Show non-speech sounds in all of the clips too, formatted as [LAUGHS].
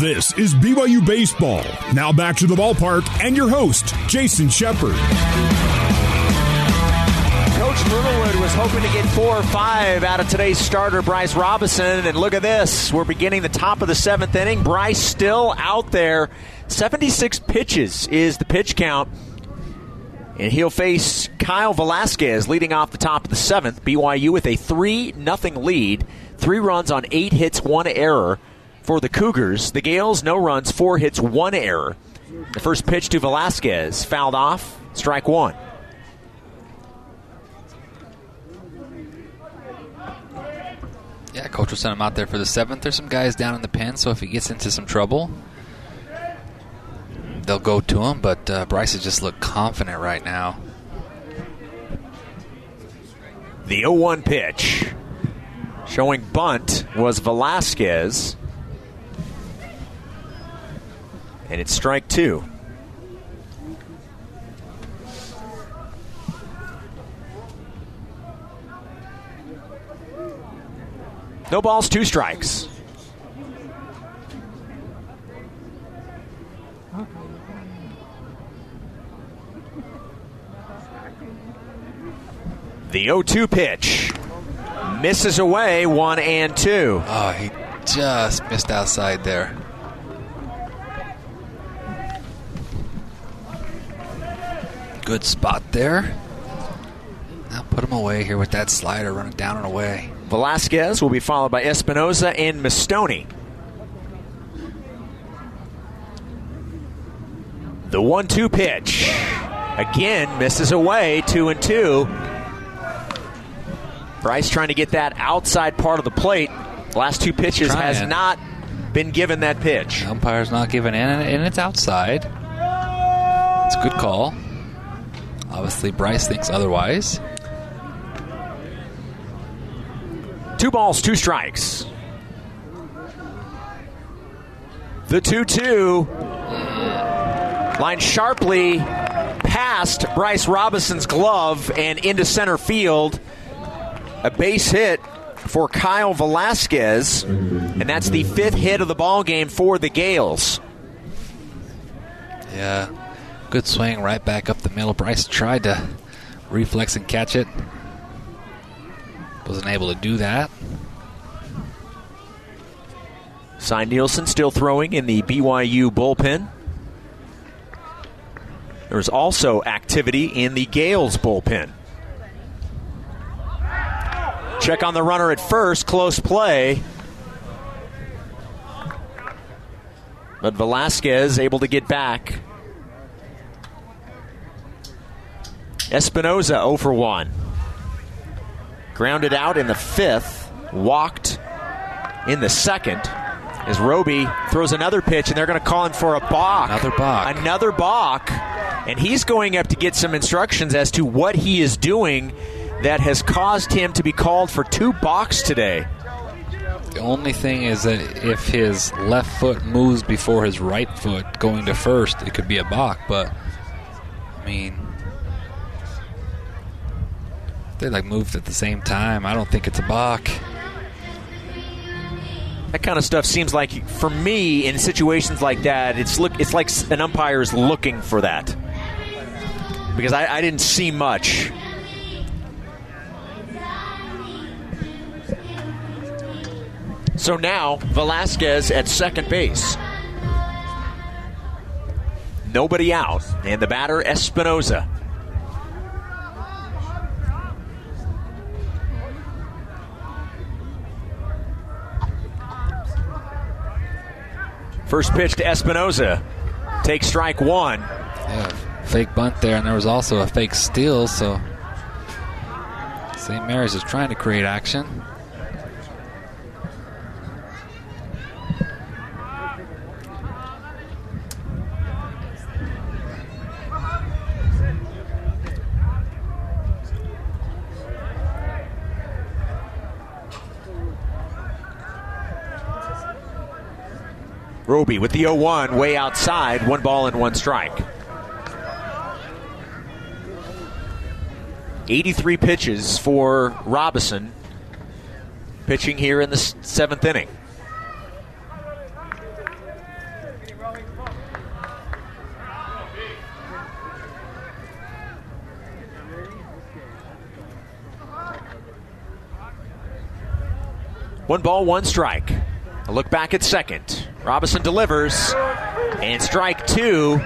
This is BYU Baseball. Now back to the ballpark and your host, Jason Shepard. Coach Littlewood was hoping to get four or five out of today's starter, Bryce Robinson. And look at this. We're beginning the top of the seventh inning. Bryce still out there. 76 pitches is the pitch count. And he'll face Kyle Velasquez leading off the top of the seventh. BYU with a 3 0 lead. Three runs on eight hits, one error for the Cougars. The Gaels, no runs, four hits, one error. The first pitch to Velasquez, fouled off, strike one. Yeah, coach will send him out there for the seventh. There's some guys down in the pen, so if he gets into some trouble, they'll go to him. But uh, Bryce has just looked confident right now. The 0 1 pitch showing bunt was Velasquez. And it's strike two. No balls, two strikes. The 0 2 pitch misses away, one and two. Oh, he just missed outside there. Good spot there. Now put him away here with that slider running down and away. Velasquez will be followed by Espinoza and Mastoni. The one-two pitch again misses away, two and two. Bryce trying to get that outside part of the plate. Last two pitches has not been given that pitch. The umpire's not giving in, and it's outside. It's a good call. Obviously, Bryce thinks otherwise. Two balls, two strikes. The 2 2 line sharply past Bryce Robinson's glove and into center field. A base hit for Kyle Velasquez, and that's the fifth hit of the ball game for the Gaels. Yeah, good swing right back up the middle. Bryce tried to reflex and catch it. Wasn't able to do that. Cy Nielsen still throwing in the BYU bullpen. There's also activity in the Gaels bullpen. Check on the runner at first, close play. But Velasquez able to get back. Espinoza 0 for 1. Grounded out in the fifth, walked in the second. As Roby throws another pitch, and they're going to call him for a balk. Another balk. Another balk. And he's going up to get some instructions as to what he is doing that has caused him to be called for two balks today. The only thing is that if his left foot moves before his right foot going to first, it could be a balk. But I mean, they like moved at the same time. I don't think it's a balk. That kind of stuff seems like, for me, in situations like that, it's look. It's like an umpire is looking for that because I, I didn't see much. So now Velasquez at second base. Nobody out, and the batter Espinoza. First pitch to Espinoza. Take strike one. Yeah, fake bunt there, and there was also a fake steal. So St. Mary's is trying to create action. Roby with the 0 1 way outside, one ball and one strike. 83 pitches for Robison pitching here in the seventh inning. One ball, one strike. A look back at second. Robinson delivers. And strike two.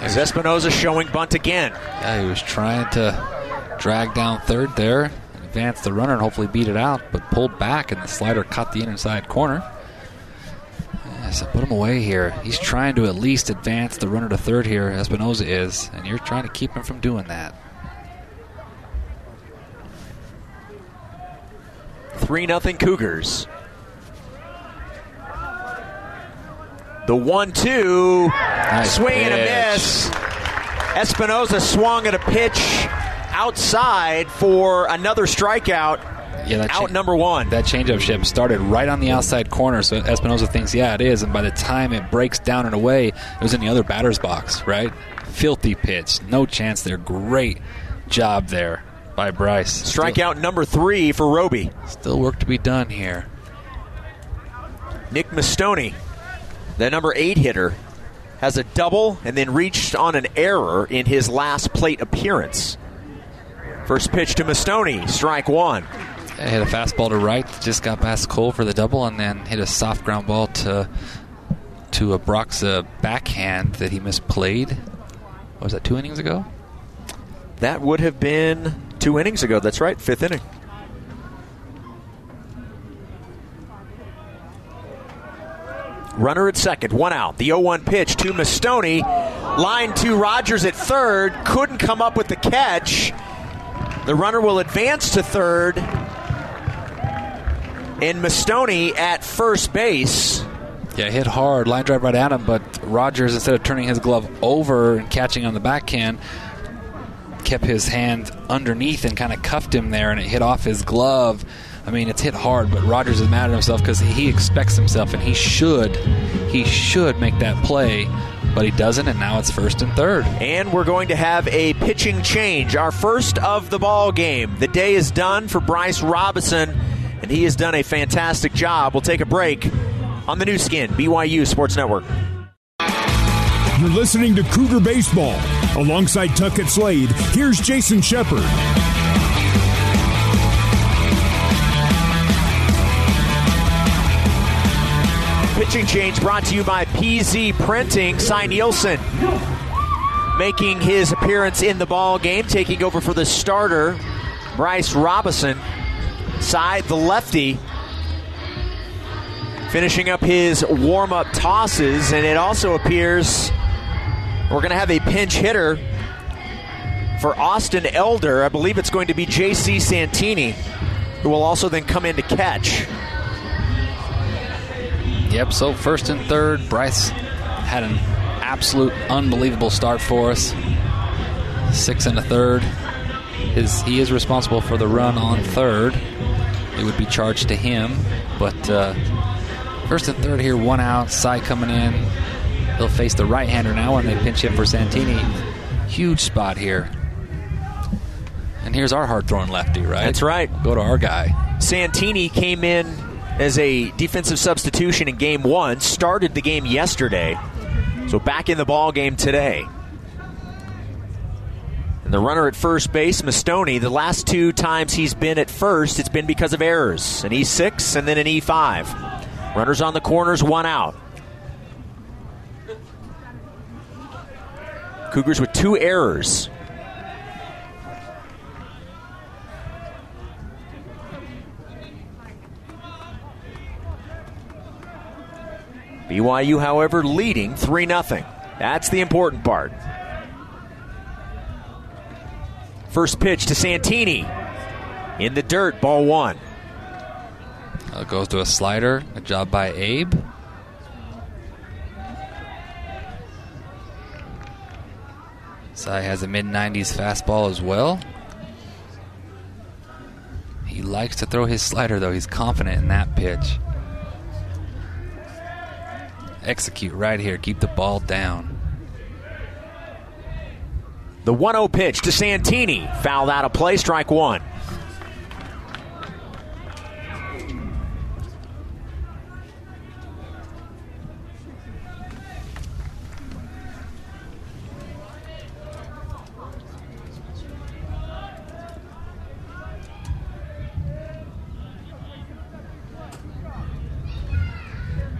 As Espinoza showing bunt again. Yeah, he was trying to drag down third there, advance the runner, and hopefully beat it out, but pulled back, and the slider caught the inside corner. Yeah, so put him away here. He's trying to at least advance the runner to third here, Espinoza is, and you're trying to keep him from doing that. 3 0 Cougars. The 1 2. Nice swing and a miss. Espinoza swung at a pitch outside for another strikeout. Yeah, that Out cha- number one. That changeup ship started right on the outside corner, so Espinoza thinks, yeah, it is. And by the time it breaks down and away, it was in the other batter's box, right? Filthy pitch. No chance there. Great job there by Bryce. Strikeout number three for Roby. Still, still work to be done here. Nick Mastoni, the number eight hitter, has a double and then reached on an error in his last plate appearance. First pitch to Mastoni, strike one. Yeah, hit a fastball to right, just got past Cole for the double, and then hit a soft ground ball to to a Brock's uh, backhand that he misplayed. What was that two innings ago? That would have been two innings ago. That's right, fifth inning. Runner at second, one out. The 0 1 pitch to Mastoni. Line to Rogers at third. Couldn't come up with the catch. The runner will advance to third. And Mastoni at first base. Yeah, hit hard, line drive right at him, but Rogers, instead of turning his glove over and catching on the backhand, kept his hand underneath and kind of cuffed him there, and it hit off his glove. I mean, it's hit hard, but Rogers is mad at himself because he expects himself, and he should, he should make that play, but he doesn't, and now it's first and third. And we're going to have a pitching change, our first of the ball game. The day is done for Bryce Robinson, and he has done a fantastic job. We'll take a break on the Nu Skin, BYU Sports Network. You're listening to Cougar Baseball. Alongside Tuckett Slade, here's Jason Shepard. Pitching change brought to you by PZ Printing. Cy Nielsen making his appearance in the ball game, taking over for the starter, Bryce Robinson. Cy, the lefty, finishing up his warm up tosses, and it also appears we're going to have a pinch hitter for Austin Elder. I believe it's going to be JC Santini, who will also then come in to catch. Yep, so first and third, Bryce had an absolute unbelievable start for us. Six and a third. His, he is responsible for the run on third. It would be charged to him, but uh, first and third here, one out, side coming in. He'll face the right hander now when they pinch hit for Santini. Huge spot here. And here's our hard throwing lefty, right? That's right. Go to our guy. Santini came in as a defensive substitution in game one, started the game yesterday, so back in the ball game today. And the runner at first base, Mastoni, the last two times he's been at first, it's been because of errors. An E6 and then an E5. Runners on the corners, one out. Cougars with two errors. BYU, however, leading 3 0. That's the important part. First pitch to Santini. In the dirt, ball one. Uh, goes to a slider. A job by Abe. Cy has a mid 90s fastball as well. He likes to throw his slider, though. He's confident in that pitch. Execute right here. Keep the ball down. The 1 0 pitch to Santini. Fouled out of play, strike one.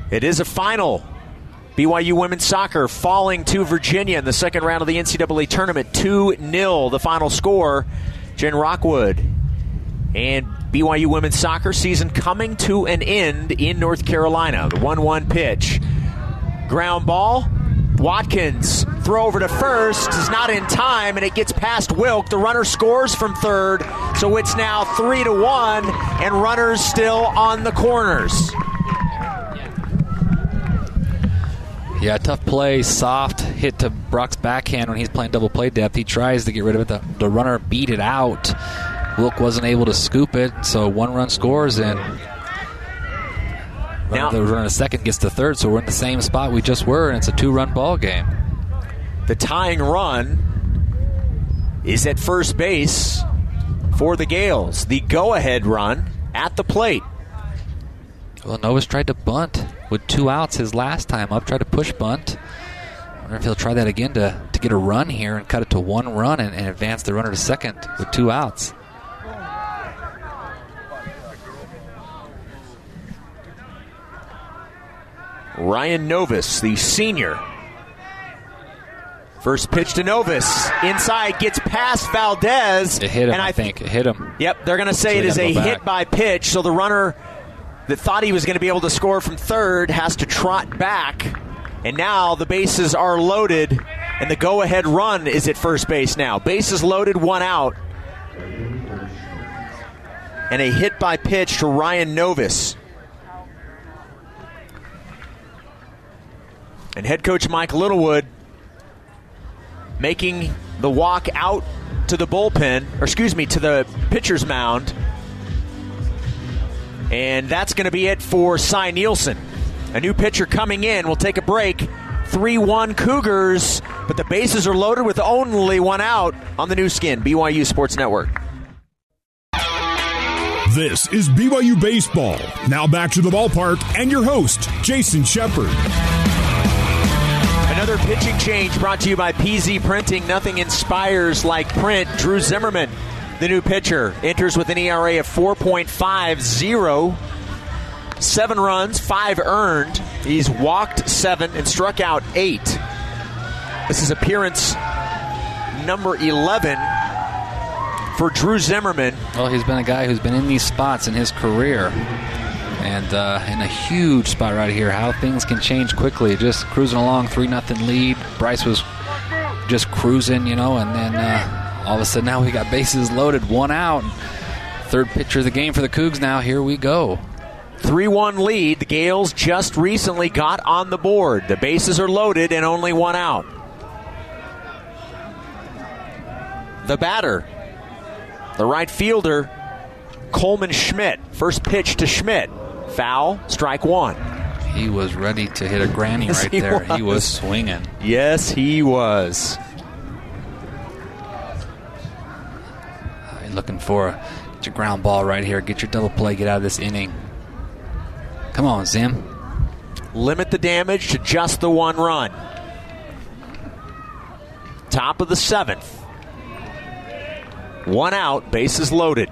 It is a final. BYU women's soccer falling to Virginia in the second round of the NCAA tournament, 2 0, the final score. Jen Rockwood and BYU women's soccer season coming to an end in North Carolina. The 1 1 pitch. Ground ball. Watkins throw over to first is not in time and it gets past Wilk. The runner scores from third, so it's now three to one, and runners still on the corners. Yeah, tough play, soft hit to Brock's backhand when he's playing double play depth. He tries to get rid of it. The, the runner beat it out. Wilk wasn't able to scoop it, so one run scores and now, the runner second gets to third, so we're in the same spot we just were, and it's a two run ball game. The tying run is at first base for the Gaels. The go ahead run at the plate. Well, Novus tried to bunt with two outs his last time up, tried to push bunt. I wonder if he'll try that again to, to get a run here and cut it to one run and, and advance the runner to second with two outs. Ryan Novus, the senior. First pitch to Novus. Inside, gets past Valdez. It hit him, and I, I think. It hit him. Yep, they're going to say so it is a hit by pitch, so the runner that thought he was going to be able to score from third has to trot back. And now the bases are loaded, and the go ahead run is at first base now. Bases loaded, one out. And a hit by pitch to Ryan Novis. And head coach Mike Littlewood making the walk out to the bullpen, or excuse me, to the pitcher's mound. And that's going to be it for Cy Nielsen. A new pitcher coming in. We'll take a break. 3 1 Cougars, but the bases are loaded with only one out on the Nu Skin, BYU Sports Network. This is BYU Baseball. Now back to the ballpark and your host, Jason Shepard. Another pitching change brought to you by PZ Printing. Nothing inspires like print. Drew Zimmerman, the new pitcher, enters with an ERA of 4.50. Seven runs, five earned. He's walked seven and struck out eight. This is appearance number 11 for Drew Zimmerman. Well, he's been a guy who's been in these spots in his career and uh, in a huge spot right here. How things can change quickly. Just cruising along, three nothing lead. Bryce was just cruising, you know, and then uh, all of a sudden now we got bases loaded, one out. Third pitcher of the game for the Cougs. Now here we go. 3 1 lead. The Gaels just recently got on the board. The bases are loaded and only one out. The batter, the right fielder, Coleman Schmidt. First pitch to Schmidt. Foul, strike one. He was ready to hit a granny yes, right he there. Was. He was swinging. Yes, he was. Looking for a, your ground ball right here. Get your double play. Get out of this inning. Come on, Zim. Limit the damage to just the one run. Top of the seventh. One out, bases loaded.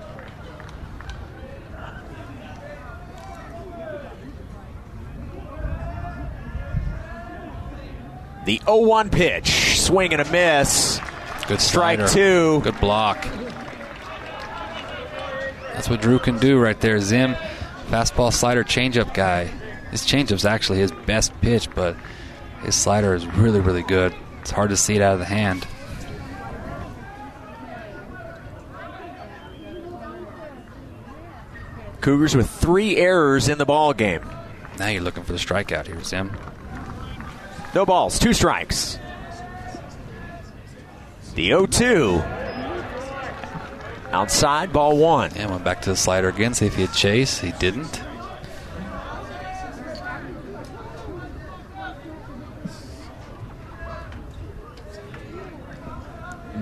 The 0 1 pitch. Swing and a miss. Good strike slider. two. Good block. That's what Drew can do right there. Zim, fastball, slider, changeup guy. His changeup's actually his best pitch, but his slider is really, really good. It's hard to see it out of the hand. Cougars with three errors in the ball game. Now you're looking for the strikeout here, Zim. No balls, two strikes. The 0 2. Outside, ball one. And went back to the slider again, see if he had chase. He didn't.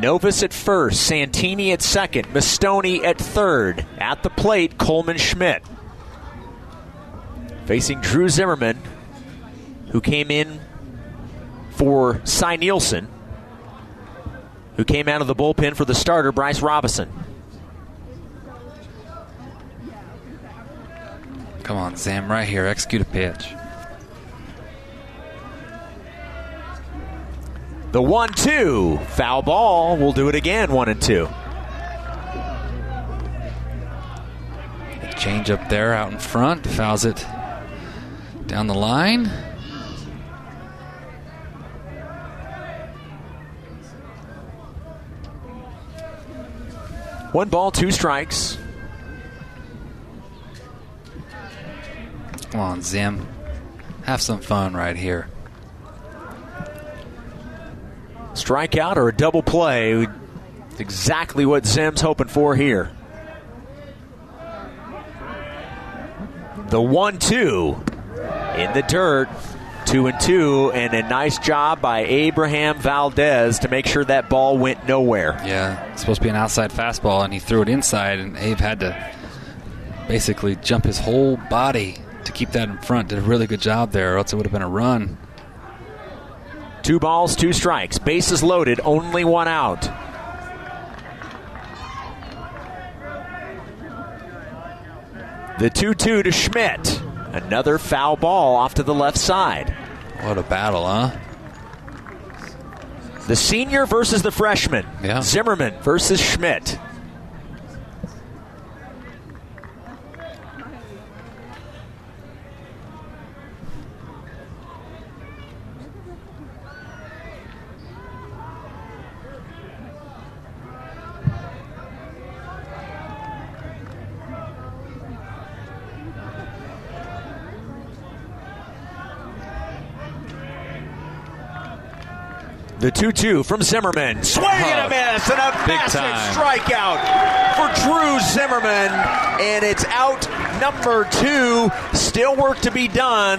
Novus at first, Santini at second, Mastoni at third. At the plate, Coleman Schmidt. Facing Drew Zimmerman, who came in for Cy Nielsen, who came out of the bullpen for the starter, Bryce Robison. Come on, Zam, right here. Execute a pitch. The one two foul ball. We'll do it again. One and two. Change up there out in front. Fouls it down the line. One ball, two strikes. Come on, Zim. Have some fun right here. Strikeout or a double play. Exactly what Zim's hoping for here. The one two in the dirt. Two and two, and a nice job by Abraham Valdez to make sure that ball went nowhere. Yeah, it's supposed to be an outside fastball, and he threw it inside, and Abe had to basically jump his whole body to keep that in front. Did a really good job there, or else it would have been a run. Two balls, two strikes. Bases loaded, only one out. The 2 2 to Schmidt. Another foul ball off to the left side. What a battle, huh? The senior versus the freshman. Yeah. Zimmerman versus Schmidt. The 2 2 from Zimmerman. Swing and a Oh, miss, and a big massive time. strikeout for Drew Zimmerman. And it's out number two. Still work to be done,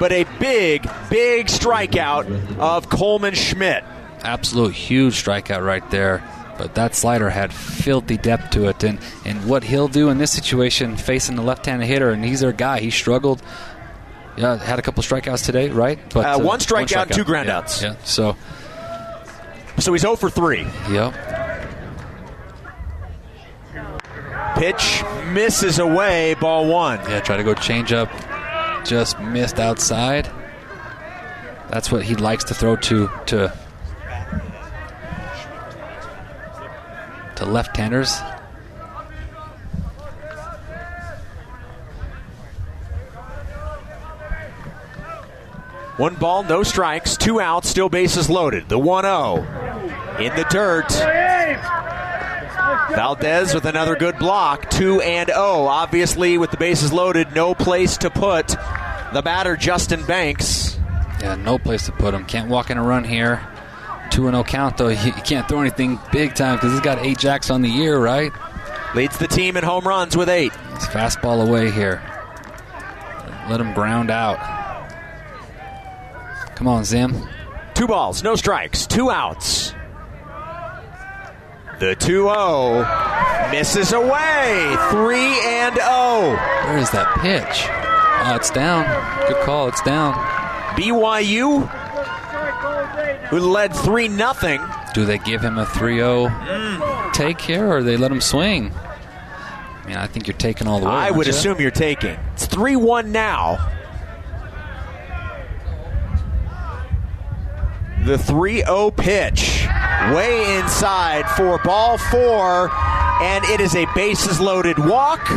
but a big, big strikeout of Coleman Schmidt. Absolute huge strikeout right there. But that slider had filthy depth to it. And, and what he'll do in this situation, facing the left handed hitter, and he's their guy. He struggled. Yeah, had a couple strikeouts today, right? But Uh, one strikeout, two groundouts. Yeah, yeah. So, So he's 0 for 3. yep. Pitch misses away, ball one. Yeah, try to go change up. Just missed outside. That's what he likes to throw to to to left-handers. One ball, no strikes, two outs, still bases loaded. The 1 0 in the dirt. Valdez with another good block, 2 and 0. Obviously, with the bases loaded, no place to put the batter, Justin Banks. Yeah, no place to put him. Can't walk in a run here. 2 0 count, though. [LAUGHS] He, can't throw anything big time because he's got eight jacks on the year, right? Leads the team in home runs with eight. It's fastball away here. Let him ground out. Come on, Zim. Two balls, no strikes, two outs. The 2 0 misses away. 3 and 0. Where is that pitch? Oh, it's down. Good call. It's down. BYU, who led 3 0. Do they give him a 3 0 take here or they let him swing? I mean, I think you're taking all the way. I would you? assume you're taking. It's 3 1 now. The 3 0 pitch. Way inside for ball four. And it is a bases loaded walk.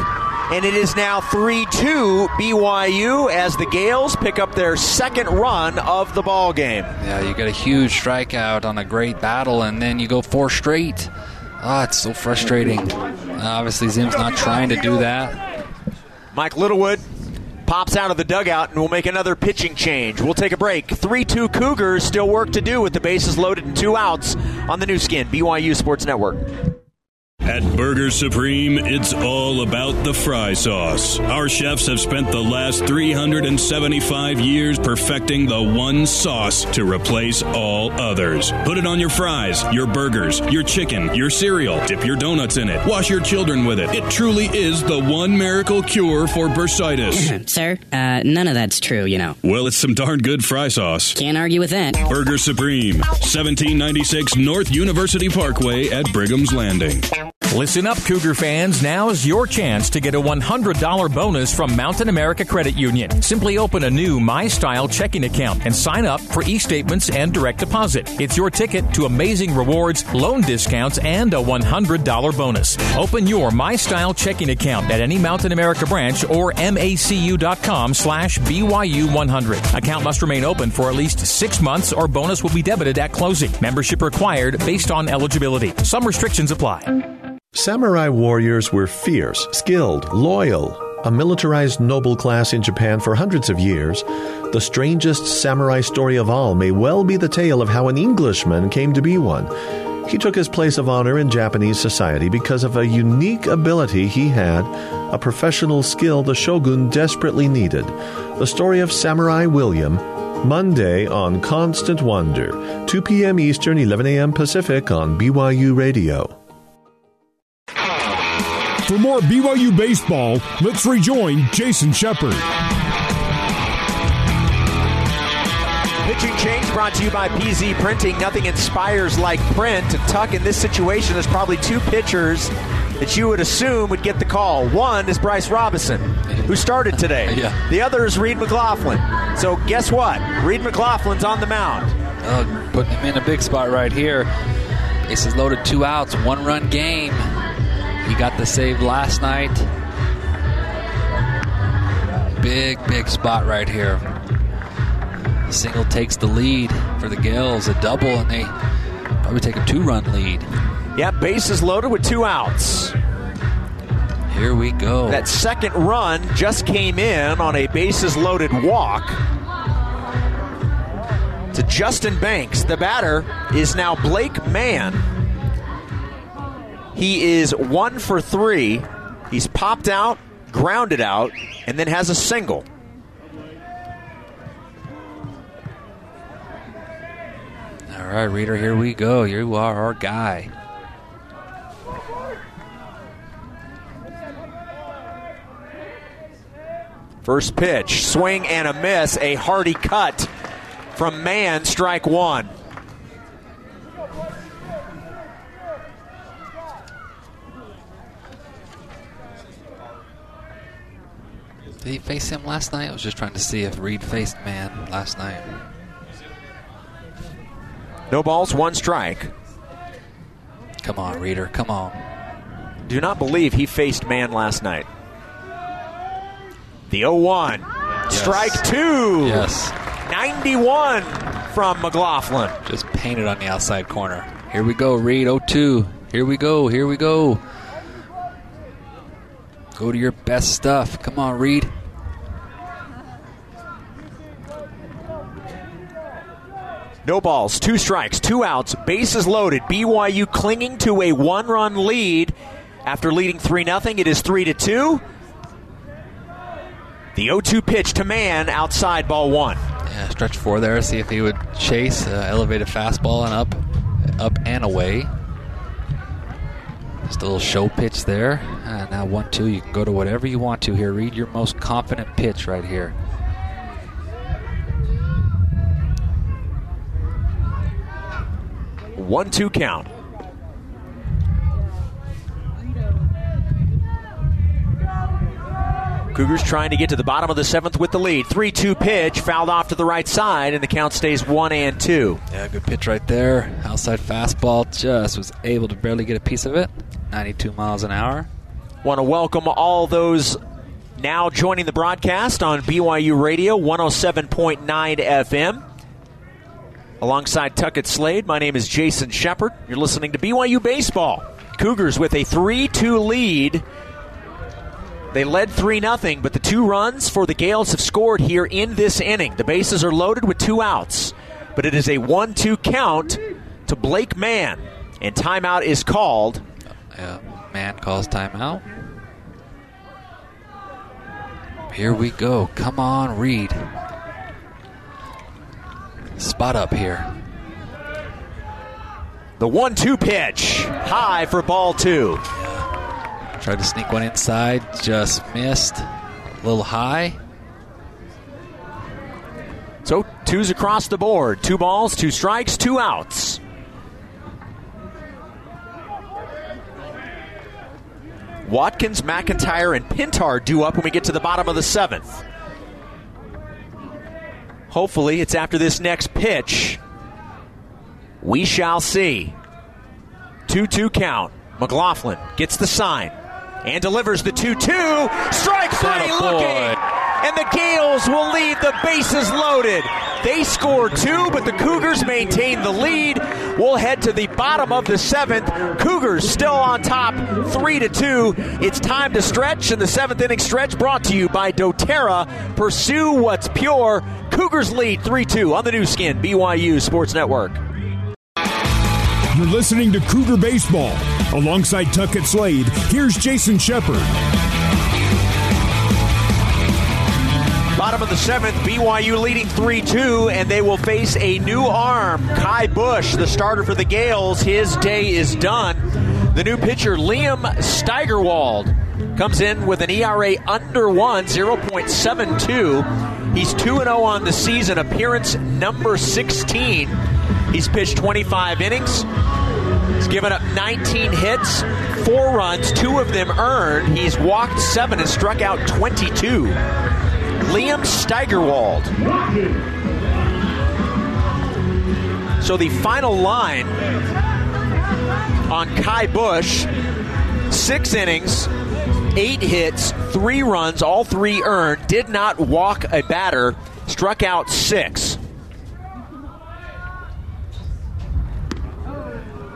And it is now 3 2 BYU as the Gaels pick up their second run of the ball game. Yeah, you got a huge strikeout on a great battle, and then you go four straight. Ah, it's so frustrating. Uh, obviously, Zim's not trying to do that. Mike Littlewood pops out of the dugout and will make another pitching change. We'll take a break. 3 2 Cougars, still work to do with the bases loaded and two outs on the Nu Skin, BYU Sports Network. At Burger Supreme, it's all about the fry sauce. Our chefs have spent the last 375 years perfecting the one sauce to replace all others. Put it on your fries, your burgers, your chicken, your cereal. Dip your donuts in it. Wash your children with it. It truly is the one miracle cure for bursitis. [CLEARS THROAT] Sir, uh, none of that's true, you know. well, it's some darn good fry sauce. Can't argue with that. Burger Supreme, 1796 North University Parkway at Brigham's Landing. Listen up, Cougar fans. Now's your chance to get a $100 bonus from Mountain America Credit Union. Simply open a new My Style checking account and sign up for e statements and direct deposit. It's your ticket to amazing rewards, loan discounts, and a $100 bonus. Open your My Style checking account at any Mountain America branch or macu.com slash BYU100. Account must remain open for at least six months or bonus will be debited at closing. Membership required based on eligibility. Some restrictions apply. Samurai warriors were fierce, skilled, loyal, a militarized noble class in Japan for hundreds of years. The strangest samurai story of all may well be the tale of how an Englishman came to be one. He took his place of honor in Japanese society because of a unique ability he had, a professional skill the shogun desperately needed. The story of Samurai William, Monday on Constant Wonder, 2 p.m. Eastern, 11 a.m. Pacific on BYU Radio. For more BYU baseball, let's rejoin Jason Shepard. Pitching change brought to you by PZ Printing. Nothing inspires like print. To Tuck, in this situation, there's probably two pitchers that you would assume would get the call. One is Bryce Robinson, who started today. [LAUGHS] Yeah. The other is Reed McLaughlin. So guess what? Reed McLaughlin's on the mound. Oh, putting him in a big spot right here. Bases loaded, two outs, one run game. He got the save last night. Big, big spot right here. Single takes the lead for the Gaels, a double, and they probably take a two run lead. Yeah, bases loaded with two outs. Here we go. That second run just came in on a bases loaded walk to Justin Banks. The batter is now Blake Mann. He is one for three. He's popped out, grounded out, and then has a single. All right, Reader, here we go. You are our guy. First pitch, swing and a miss, a hearty cut from Mann, strike one. Did he face him last night? I was just trying to see if Reed faced Mann last night. No balls, one strike. Come on, Reader. Come on. Do not believe he faced Mann last night. The 0 1. Strike two. Yes. 91 from McLaughlin. Just painted on the outside corner. Here we go, Reed 0 2. Here we go. Here we go. Go to your best stuff. Come on, Reed. No balls, two strikes, two outs, bases loaded. BYU clinging to a one run lead after leading 3 0. It is 3 to 2. The 0 2 pitch to Mann outside ball one. Yeah, stretch four there. See if he would chase uh, elevated fastball and up, up and away. Just a little show pitch there. And now one two. You can go to whatever you want to here. Reed your most confident pitch right here. One two count. Cougars trying to get to the bottom of the seventh with the lead. 3 2 pitch, fouled off to the right side, and the count stays 1 and 2. Yeah, good pitch right there. Outside fastball, just was able to barely get a piece of it. 92 miles an hour. Want to welcome all those now joining the broadcast on BYU Radio 107.9 FM. Alongside Tuckett Slade, my name is Jason Shepard. You're listening to BYU Baseball. Cougars with a 3 2 lead. They led 3 0, but the two runs for the Gaels have scored here in this inning. The bases are loaded with two outs, but it is a 1 2 count to Blake Mann, and timeout is called. Uh, yeah, Mann calls timeout. Here we go. Come on, Reed. Spot up here. The 1 2 pitch, high for ball two. Tried to sneak one inside, just missed. A little high. So twos across the board. Two balls, two strikes, two outs. Watkins, McIntyre, and Pintar due up when we get to the bottom of the seventh. Hopefully, it's after this next pitch. We shall see. 2 2 count. McLaughlin gets the sign and delivers the 2 2. Strike three looking. And the Gaels will leave the bases loaded. They score two, but the Cougars maintain the lead. We'll head to the bottom of the seventh. Cougars still on top, three to two. It's time to stretch, and the seventh inning stretch brought to you by DoTerra. Pursue what's pure. Cougars lead 3 2 on the Nu Skin, BYU Sports Network. You're listening to Cougar Baseball. Alongside Tuckett Slade, here's Jason Shepard. Bottom of the seventh, BYU leading 3 2, and they will face a new arm. Kai Bush, the starter for the Gaels, his day is done. The new pitcher, Liam Steigerwald, comes in with an ERA under 1, 0.72. He's 2 0 on the season, appearance number 16. He's pitched 25 innings. He's given up 19 hits, four runs, two of them earned. He's walked seven and struck out 22. Liam Steigerwald. So the final line on Kai Bush six innings, eight hits, three runs, all three earned, did not walk a batter, struck out six.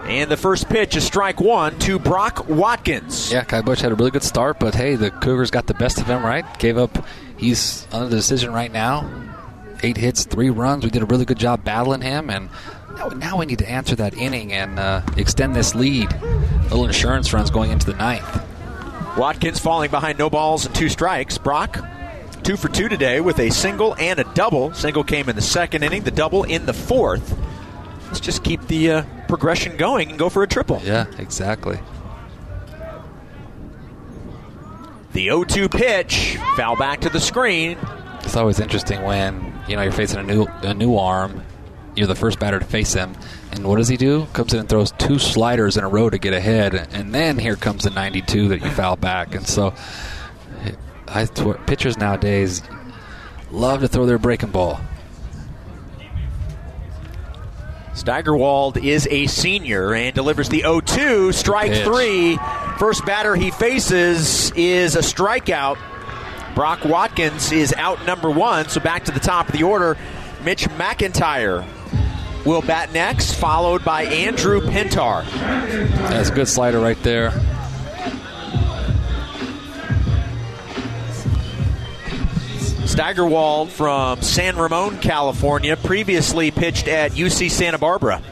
And the first pitch is strike one to Brock Watkins. Yeah, Kai Bush had a really good start, but hey, the Cougars got the best of him, right? Gave up, he's under the decision right now. Eight hits, three runs. We did a really good job battling him, and now, now we need to answer that inning and uh, extend this lead. A Little insurance runs going into the ninth. Watkins falling behind no balls and two strikes. Brock, two for two today with a single and a double. Single came in the second inning, the double in the fourth. Let's just keep the uh, progression going and go for a triple. Yeah, exactly. The 0 2 pitch, foul back to the screen. It's always interesting when you know you're facing a new a new arm. You're the first batter to face him, and what does he do? Comes in and throws two sliders in a row to get ahead, and then here comes the 92 that you foul back. And so, I pitchers nowadays love to throw their breaking ball. Steigerwald is a senior and delivers the 0 2, strike three. First batter he faces is a strikeout. Brock Watkins is out number one, so back to the top of the order. Mitch McIntyre will bat next, followed by Andrew Pintar. That's a good slider right there. Steigerwald from San Ramon, California, previously pitched at UC Santa Barbara.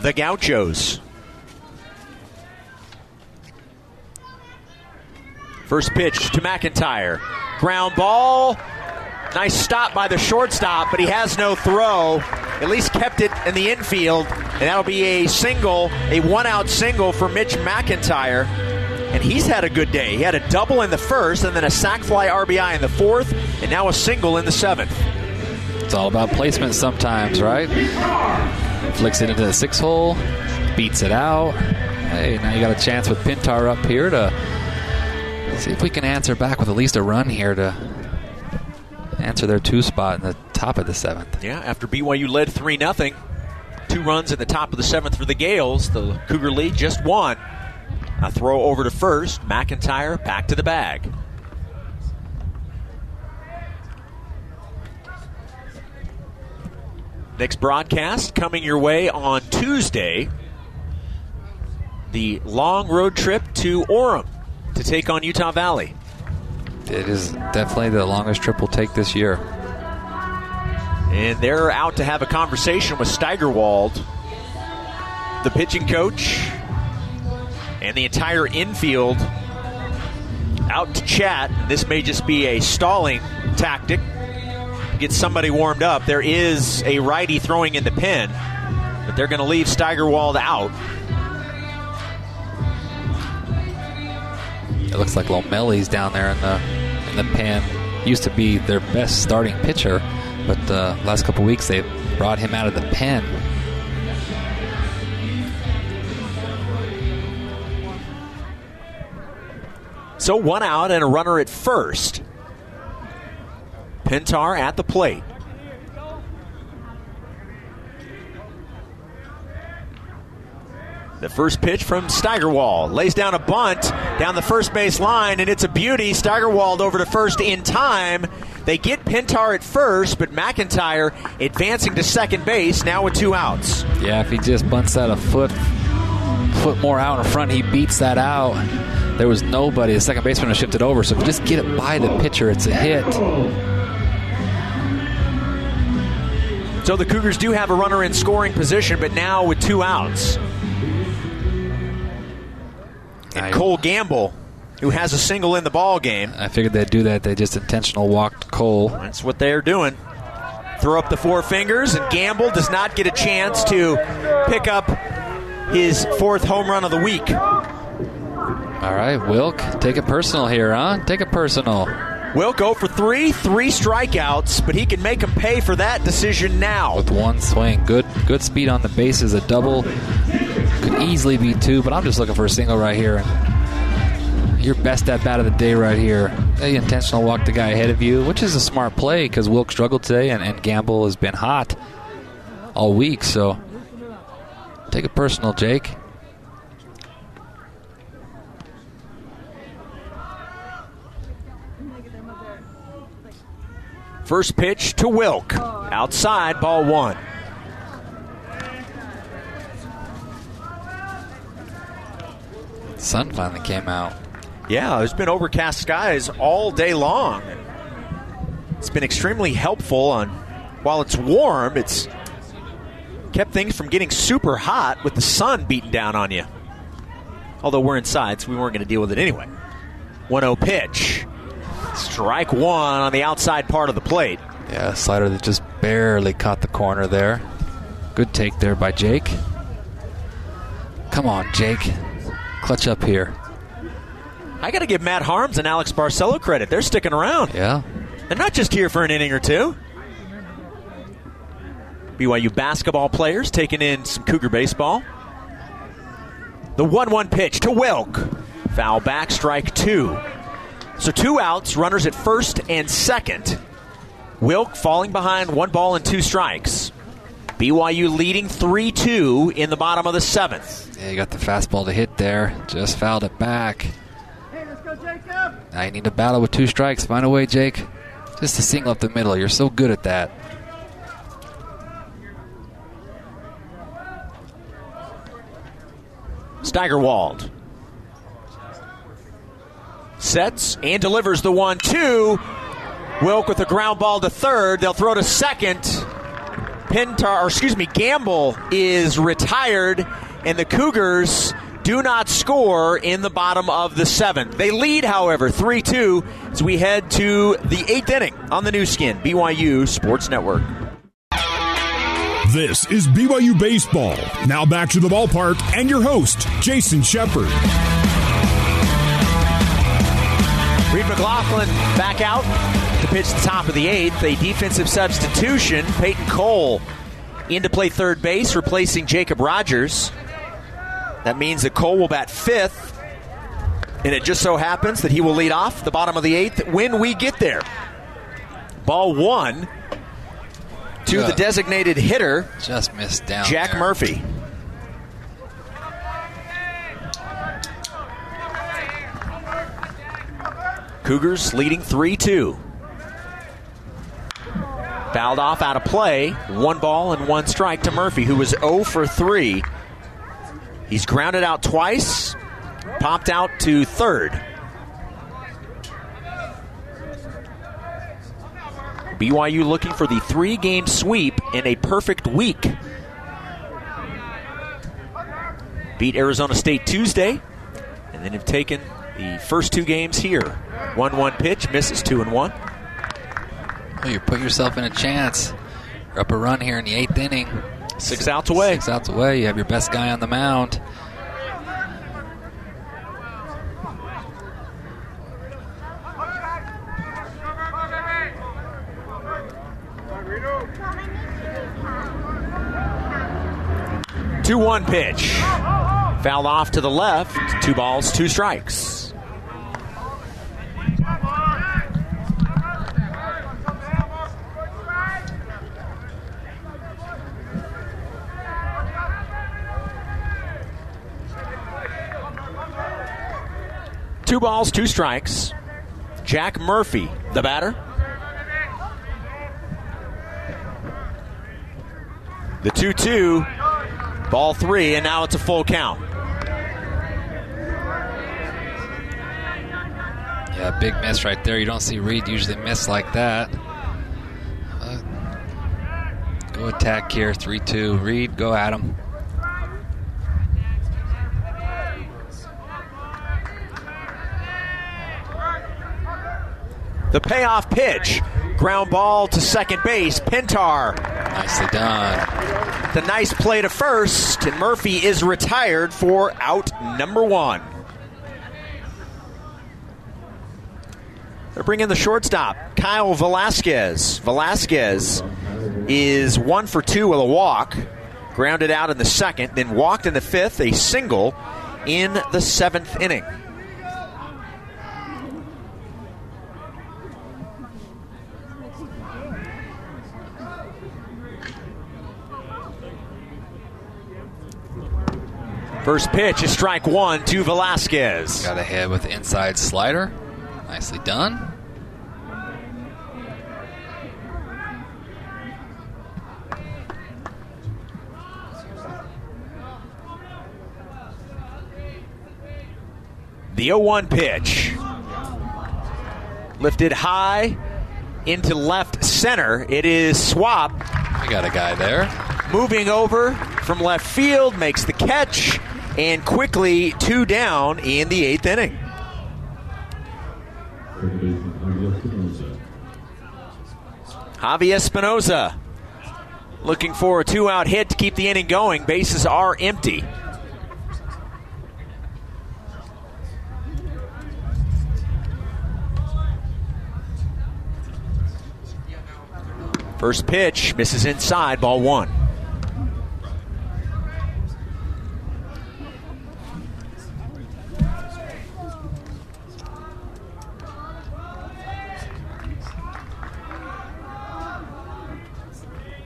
The Gauchos. First pitch to McIntyre. Ground ball. Nice stop by the shortstop, but he has no throw. At least kept it in the infield, and that'll be a single, a one out single for Mitch McIntyre and he's had a good day. He had a double in the first, and then a sac fly RBI in the fourth, and now a single in the seventh. It's all about placement sometimes, right? Flicks it into the six hole, beats it out. Hey, now you got a chance with Pintar up here to see if we can answer back with at least a run here to answer their two spot in the top of the seventh. Yeah, after BYU led 3 0, two runs in the top of the seventh for the Gaels, the Cougar lead just one. A throw over to first. McIntyre back to the bag. Next broadcast coming your way on Tuesday. The long road trip to Orem to take on Utah Valley. It is definitely the longest trip we'll take this year. And they're out to have a conversation with Steigerwald, the pitching coach, and the entire infield out to chat. This may just be a stalling tactic. Get somebody warmed up. There is a righty throwing in the pen, but they're going to leave Steigerwald out. It looks like Lomeli's down there in the in the pen. Used to be their best starting pitcher, but the uh, last couple weeks they brought him out of the pen So one out and a runner at first. Pintar at the plate. The first pitch from Steigerwald lays down a bunt down the first base line, and it's a beauty. Steigerwald over to first in time. They get Pintar at first, but McIntyre advancing to second base now with two outs. Yeah, if he just bunts that a foot, foot more out in front, he beats that out. There was nobody. The second baseman shifted over, so if you just get it by the pitcher, it's a hit. So the Cougars do have a runner in scoring position, but now with two outs. And Cole Gamble, who has a single in the ball game. I figured they'd do that. They just intentional walked Cole. That's what they're doing. Throw up the four fingers, and Gamble does not get a chance to pick up his fourth home run of the week. All right, Wilk, take it personal here, huh? Take it personal. Wilk go for three, three strikeouts, but he can make him pay for that decision now. with one swing. Good good speed on the bases. A double could easily be two, but I'm just looking for a single right here. Your best at bat of the day right here. They intentional walk the guy ahead of you, which is a smart play because Wilk struggled today and, and Gamble has been hot all week. So take it personal, Jake. First pitch to Wilk. Outside, ball one. Sun finally came out. Yeah, there's been overcast skies all day long. It's been extremely helpful on while it's warm, it's kept things from getting super hot with the sun beating down on you. Although we're inside, so we weren't going to deal with it anyway. 1 0 pitch. Strike one on the outside part of the plate. Yeah, slider that just barely caught the corner there. Good take there by Jake. Come on, Jake. Clutch up here. I got to give Matt Harms and Alex Barcelo credit. They're sticking around. Yeah. They're not just here for an inning or two. BYU basketball players taking in some Cougar baseball. The 1 1 pitch to Wilk. Foul back, strike two. So two outs, runners at first and second. Wilk falling behind one ball and two strikes. BYU leading 3 2 in the bottom of the seventh. Yeah, you got the fastball to hit there. Just fouled it back. Hey, let's go, Now you need to battle with two strikes. Find a way, Jake. Just a single up the middle. You're so good at that. Steigerwald sets and delivers the one two. Wilk with a ground ball to third. They'll throw to second. Pintar, or excuse me, Gamble is retired, and the Cougars do not score in the bottom of the seventh. They lead, however, 3 2 as we head to the eighth inning on the Nu Skin, BYU Sports Network. This is BYU Baseball. Now back to the ballpark and your host, Jason Shepard. Reed McLaughlin back out to pitch the top of the eighth. A defensive substitution. Peyton Cole in to play third base, replacing Jacob Rogers. That means that Cole will bat fifth. And it just so happens that he will lead off the bottom of the eighth when we get there. Ball one to Yeah. the designated hitter, Just missed down. Jack there. Murphy. Cougars leading 3 2. Fouled off out of play. One ball and one strike to Murphy, who was 0 for 3. He's grounded out twice, popped out to third. BYU looking for the three game sweep in a perfect week. Beat Arizona State Tuesday, and then have taken the first two games here. 1 1 pitch, misses 2 and 1. Well, you put yourself in a chance. You're up a run here in the eighth inning. Six outs away. Six outs away. You have your best guy on the mound. Two one pitch. Fouled off to the left. Two balls, two strikes. Two balls, two strikes. Jack Murphy, the batter. The 2 2, ball three, and now it's a full count. Yeah, big miss right there. You don't see Reed usually miss like that. But go attack here, 3 2. Reed, go at him. The payoff pitch. Ground ball to second base. Pintar. Nicely done. The nice play to first, and Murphy is retired for out number one. They're bringing the shortstop, Kyle Velasquez. Velasquez is one for two with a walk, grounded out in the second, then walked in the fifth, a single in the seventh inning. First pitch is strike one to Velasquez. Got ahead with the inside slider. Nicely done. The 0 1 pitch. Lifted high into left center. It is Swap We got a guy there. Moving over from left field, makes the catch, and quickly two down in the eighth inning. Javi Espinoza looking for a two out hit to keep the inning going. Bases are empty. First pitch misses inside, ball one.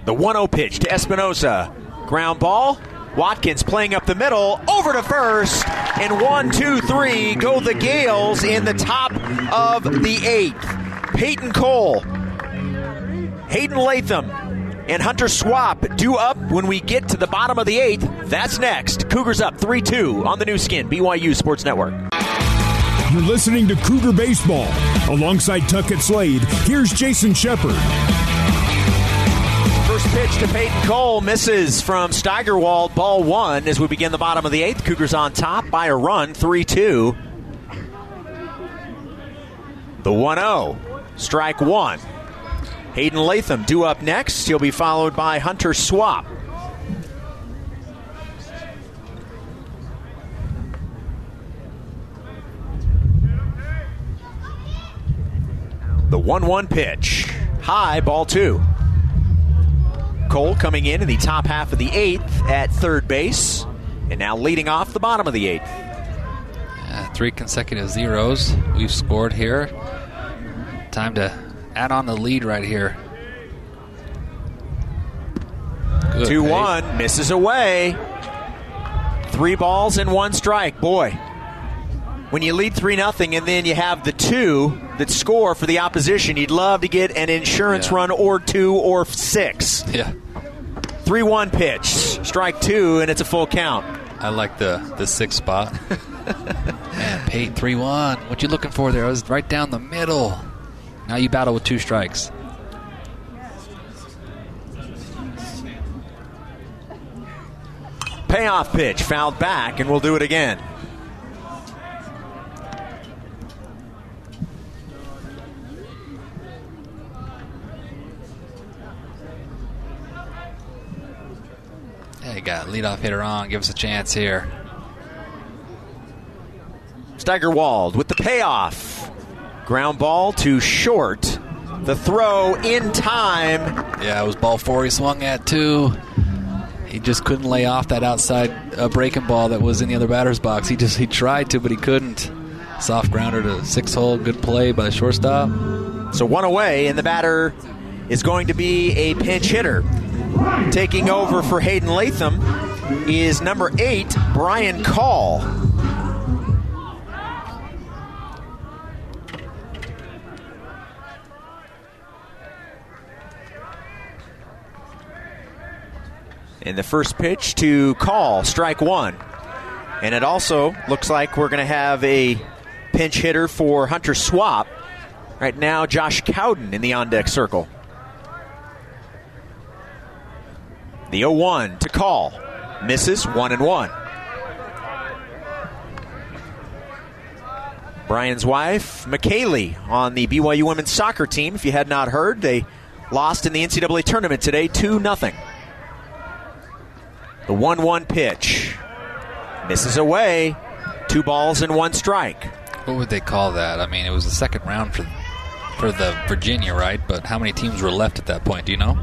The 1 0 pitch to Espinosa. Ground ball. Watkins playing up the middle, over to first, and one, two, three go the Gaels in the top of the eighth. Peyton Cole, Hayden Latham, and Hunter Swap do up when we get to the bottom of the eighth. That's next. Cougars up 3 2 on the Nu Skin, BYU Sports Network. You're listening to Cougar Baseball. Alongside Tuckett Slade, here's Jason Shepard. Pitch to Peyton Cole misses from Steigerwald, ball one as we begin the bottom of the eighth. Cougars on top by a run, 3 2. The 1 0, strike one. Hayden Latham due up next. He'll be followed by Hunter Swap. The 1 1 pitch. High, ball two. Cole coming in in the top half of the eighth at third base, and now leading off the bottom of the eighth. Uh, three consecutive zeros we've scored here. Time to add on the lead right here. Good 2 pace. 1, misses away. Three balls and one strike. Boy, when you lead 3 nothing and then you have the two that score for the opposition, you'd love to get an insurance Yeah. run or two or six. Yeah, 3 1 pitch, strike two, and it's a full count. I like the the sixth spot. [LAUGHS] Man, Pate three one. What you looking for there? I was right down the middle. Now you battle with two strikes. Payoff pitch, fouled back, and we'll do it again. Hey, got leadoff hitter on. Give us a chance here. Steigerwald with the payoff. Ground ball to short. The throw in time. Yeah, it was ball four he swung at too. He just couldn't lay off that outside uh, breaking ball that was in the other batter's box. He just he tried to, but he couldn't. Soft grounder to six hole. Good play by the shortstop. So one away, and the batter is going to be a pinch hitter. Taking over for Hayden Latham is number eight, Brian Call. And the first pitch to Call, strike one. And it also looks like we're going to have a pinch hitter for Hunter Swap. Right now, Josh Cowden in the on deck circle. The 0 1 to Call. Misses 1 and 1. Brian's wife, McKaylee, on the BYU women's soccer team. If you had not heard, they lost in the NCAA tournament today 2 0. The 1 1 pitch. Misses away. Two balls and one strike. What would they call that? I mean, it was the second round for for the Virginia, right? But how many teams were left at that point? Do you know?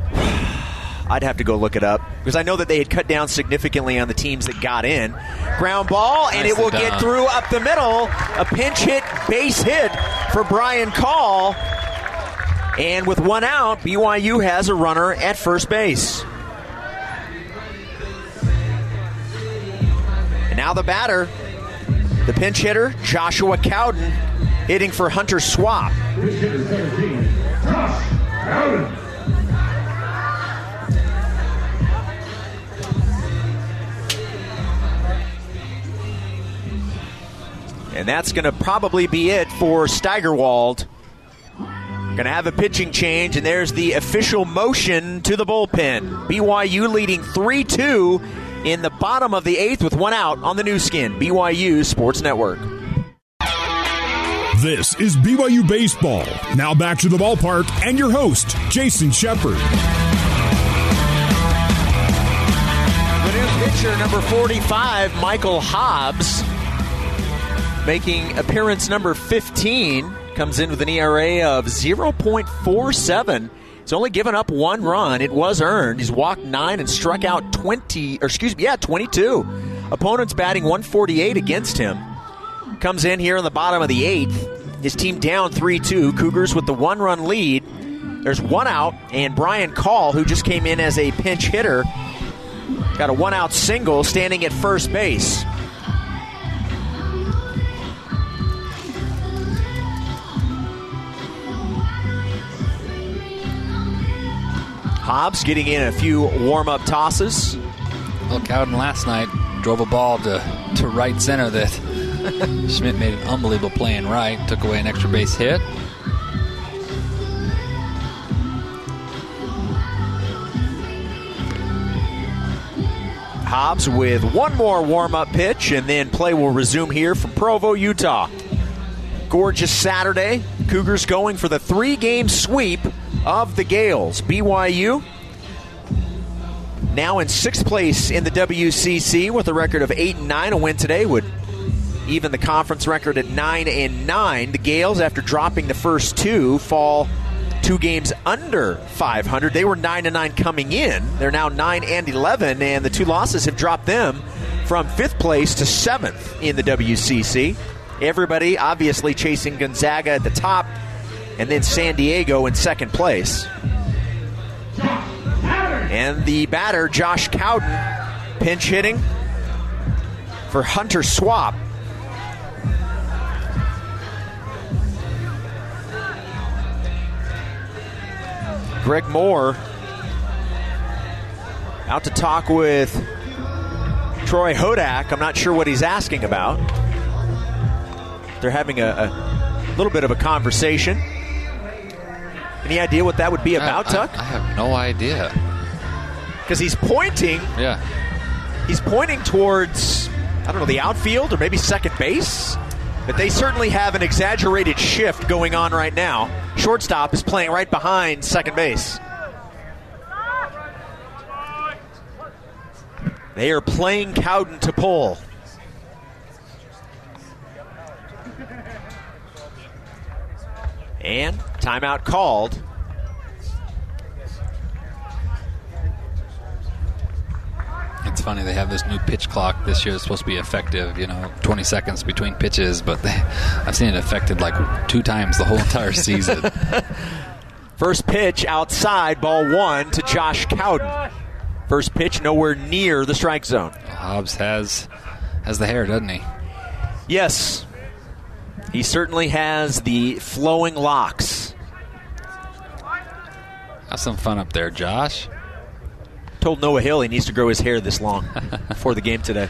I'd have to go look it up because I know that they had cut down significantly on the teams that got in. Ground ball, and it will done. get through up the middle. A pinch hit, base hit for Brian Call. And with one out, BYU has a runner at first base. And now the batter, the pinch hitter, Joshua Cowden, hitting for Hunter Swap. And that's going to probably be it for Steigerwald. Going to have a pitching change, and there's the official motion to the bullpen. BYU leading 3 2 in the bottom of the eighth with one out on the Nu Skin. BYU Sports Network. This is BYU Baseball. Now back to the ballpark and your host, Jason Shepard. The new pitcher, number 45, Michael Hobbs, making appearance number 15, comes in with an ERA of 0.47. He's only given up one run. It was earned. He's walked nine and struck out 20, or excuse me, yeah, 22. Opponents batting 148 against him. Comes in here in the bottom of the eighth. His team down 3 2. Cougars with the one run lead. There's one out, and Brian Call, who just came in as a pinch hitter, Got a one out single standing at first base. Hobbs getting in a few warm up tosses. Well, Cowden last night drove a ball to, to right center that [LAUGHS] Schmidt made an unbelievable play in right, took away an extra base hit. Hobbs with one more warm up pitch, and then play will resume here from Provo, Utah. Gorgeous Saturday. Cougars going for the three game sweep of the Gaels. BYU now in sixth place in the WCC with a record of 8 and 9. A win today would even the conference record at 9 and 9. The Gaels, after dropping the first two, fall two games under 500. They were 9 and 9 coming in. They're now 9 and 11, and the two losses have dropped them from fifth place to seventh in the WCC. Everybody obviously chasing Gonzaga at the top, and then San Diego in second place. And the batter, Josh Cowden, pinch hitting for Hunter Swap. Greg Moore out to talk with Troy Hodak. I'm not sure what he's asking about. They're having a, a little bit of a conversation. Any idea what that would be about, I, Tuck? I, I have no idea. Because he's pointing, Yeah. he's pointing towards I don't know the outfield or maybe second base. But they certainly have an exaggerated shift going on right now. Shortstop is playing right behind second base. They are playing Cowden to pull. And timeout called. It's funny they have this new pitch clock this year. It's supposed to be effective, you know, 20 seconds between pitches, but they, I've seen it affected like two times the whole entire season. [LAUGHS] First pitch outside, ball one to Josh Cowden. First pitch nowhere near the strike zone. Hobbs has has the hair, doesn't he? Yes, he certainly has the flowing locks. Have some fun up there, Josh. Told Noah Hill he needs to grow his hair this long [LAUGHS] before the game today.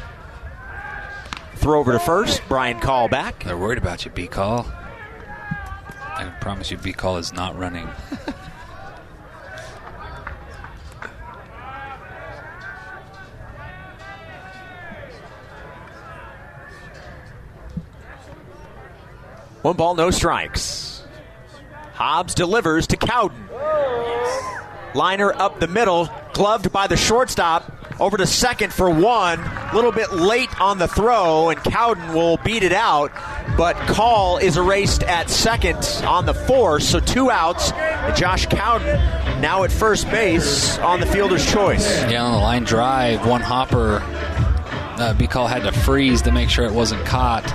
Throw over to first. Brian Call back. They're worried about you, B call. I promise you, B call is not running. [LAUGHS] One ball, no strikes. Hobbs delivers to Cowden. Liner up the middle, gloved by the shortstop. Over to second for one. A little bit late on the throw, and Cowden will beat it out. But Call is erased at second on the force, so two outs. Josh Cowden now at first base on the fielder's choice. Yeah, on the line drive, one hopper. Uh, B call had to freeze to make sure it wasn't caught.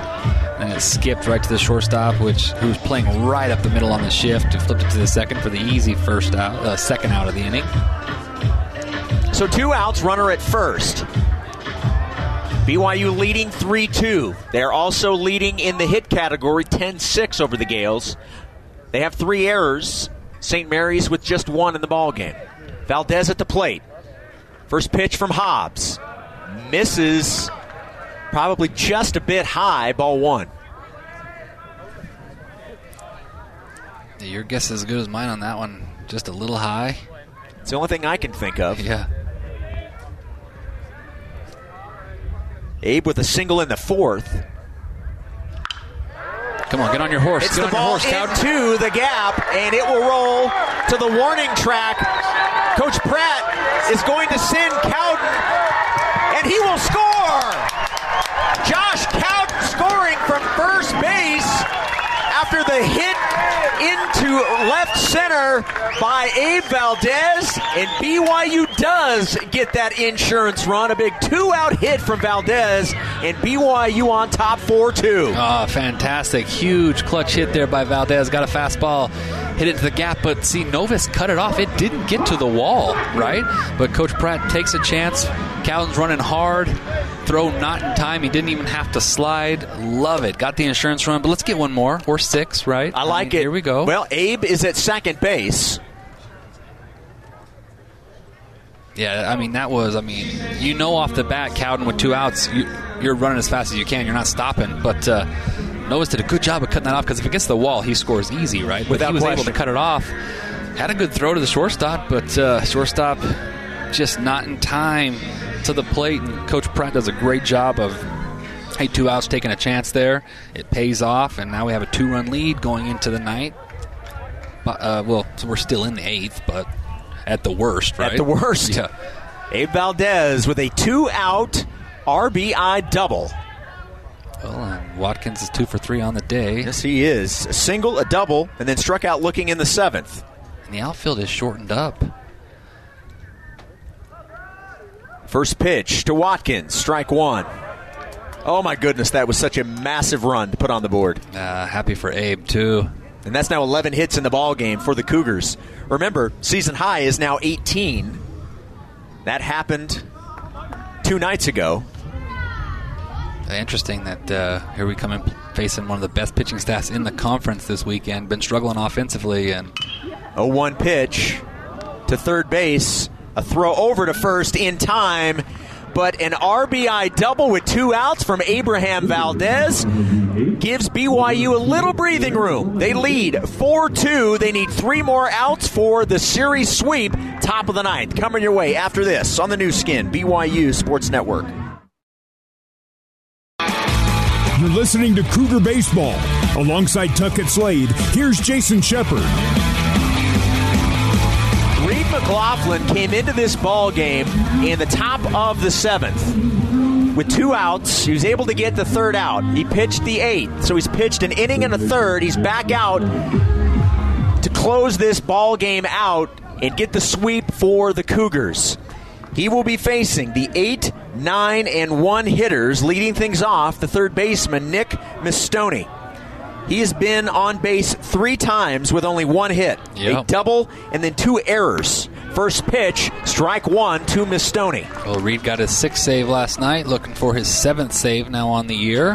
And it skipped right to the shortstop, which was playing right up the middle on the shift. It flipped it to the second for the easy first out, uh, second out of the inning. So two outs, runner at first. BYU leading 3 2. They're also leading in the hit category 10 6 over the Gaels. They have three errors. St. Mary's with just one in the ball game. Valdez at the plate. First pitch from Hobbs. Misses probably just a bit high, ball one. Your guess is as good as mine on that one. Just a little high. It's the only thing I can think of. Yeah. Abe with a single in the fourth. Come on, get on your horse. It's get the on ball your horse, Cowden. into the gap, and it will roll to the warning track. Coach Pratt is going to send Cowden, and he will score. Josh Cowden scoring from first base after the hit into left center by Abe Valdez, and BYU does get that insurance run. A big two-out hit from Valdez, and BYU on top 4-2. Oh, ah, fantastic. Huge clutch hit there by Valdez. Got a fastball, hit it to the gap, but see, Novus cut it off. It didn't get to the wall, right? But Coach Pratt takes a chance. Cowden's running hard. Throw not in time. He didn't even have to slide. Love it. Got the insurance run, but let's get one more or six, right? I like mean, it. Here we go. Well, Abe is at second base. Yeah, I mean that was. I mean, you know off the bat, Cowden with two outs, you, you're running as fast as you can. You're not stopping. But uh, Novus did a good job of cutting that off because if it gets the wall, he scores easy, right? But Without he was able to cut it off. Had a good throw to the shortstop, but uh, shortstop just not in time to the plate. And Coach Pratt does a great job of. Hey, two outs, taking a chance there. It pays off, and now we have a two-run lead going into the night. Uh, well, so we're still in the eighth, but at the worst, right? At the worst. Yeah. Abe Valdez with a two-out RBI double. Well, and Watkins is two for three on the day. Yes, he is. A single, a double, and then struck out looking in the seventh. And the outfield is shortened up. First pitch to Watkins, strike one. Oh my goodness, that was such a massive run to put on the board. Uh, happy for Abe, too. And that's now 11 hits in the ball game for the Cougars. Remember, season high is now 18. That happened two nights ago. Interesting that uh, here we come in facing one of the best pitching staffs in the conference this weekend. Been struggling offensively, and A 1 pitch to third base. A throw over to first in time. But an RBI double with two outs from Abraham Valdez gives BYU a little breathing room. They lead 4 2. They need three more outs for the series sweep. Top of the ninth. Coming your way after this on the Nu Skin, BYU Sports Network. You're listening to Cougar Baseball. Alongside Tuckett Slade, here's Jason Shepard. McLaughlin came into this ball game in the top of the seventh with two outs. He was able to get the third out. He pitched the eighth, so he's pitched an inning and a third. He's back out to close this ball game out and get the sweep for the Cougars. He will be facing the eight, nine, and one hitters, leading things off. The third baseman Nick Mistoni. He has been on base three times with only one hit, a double, and then two errors. First pitch, strike one to Mistoni. well, Reed got his sixth save last night. Looking for his seventh save now on the year.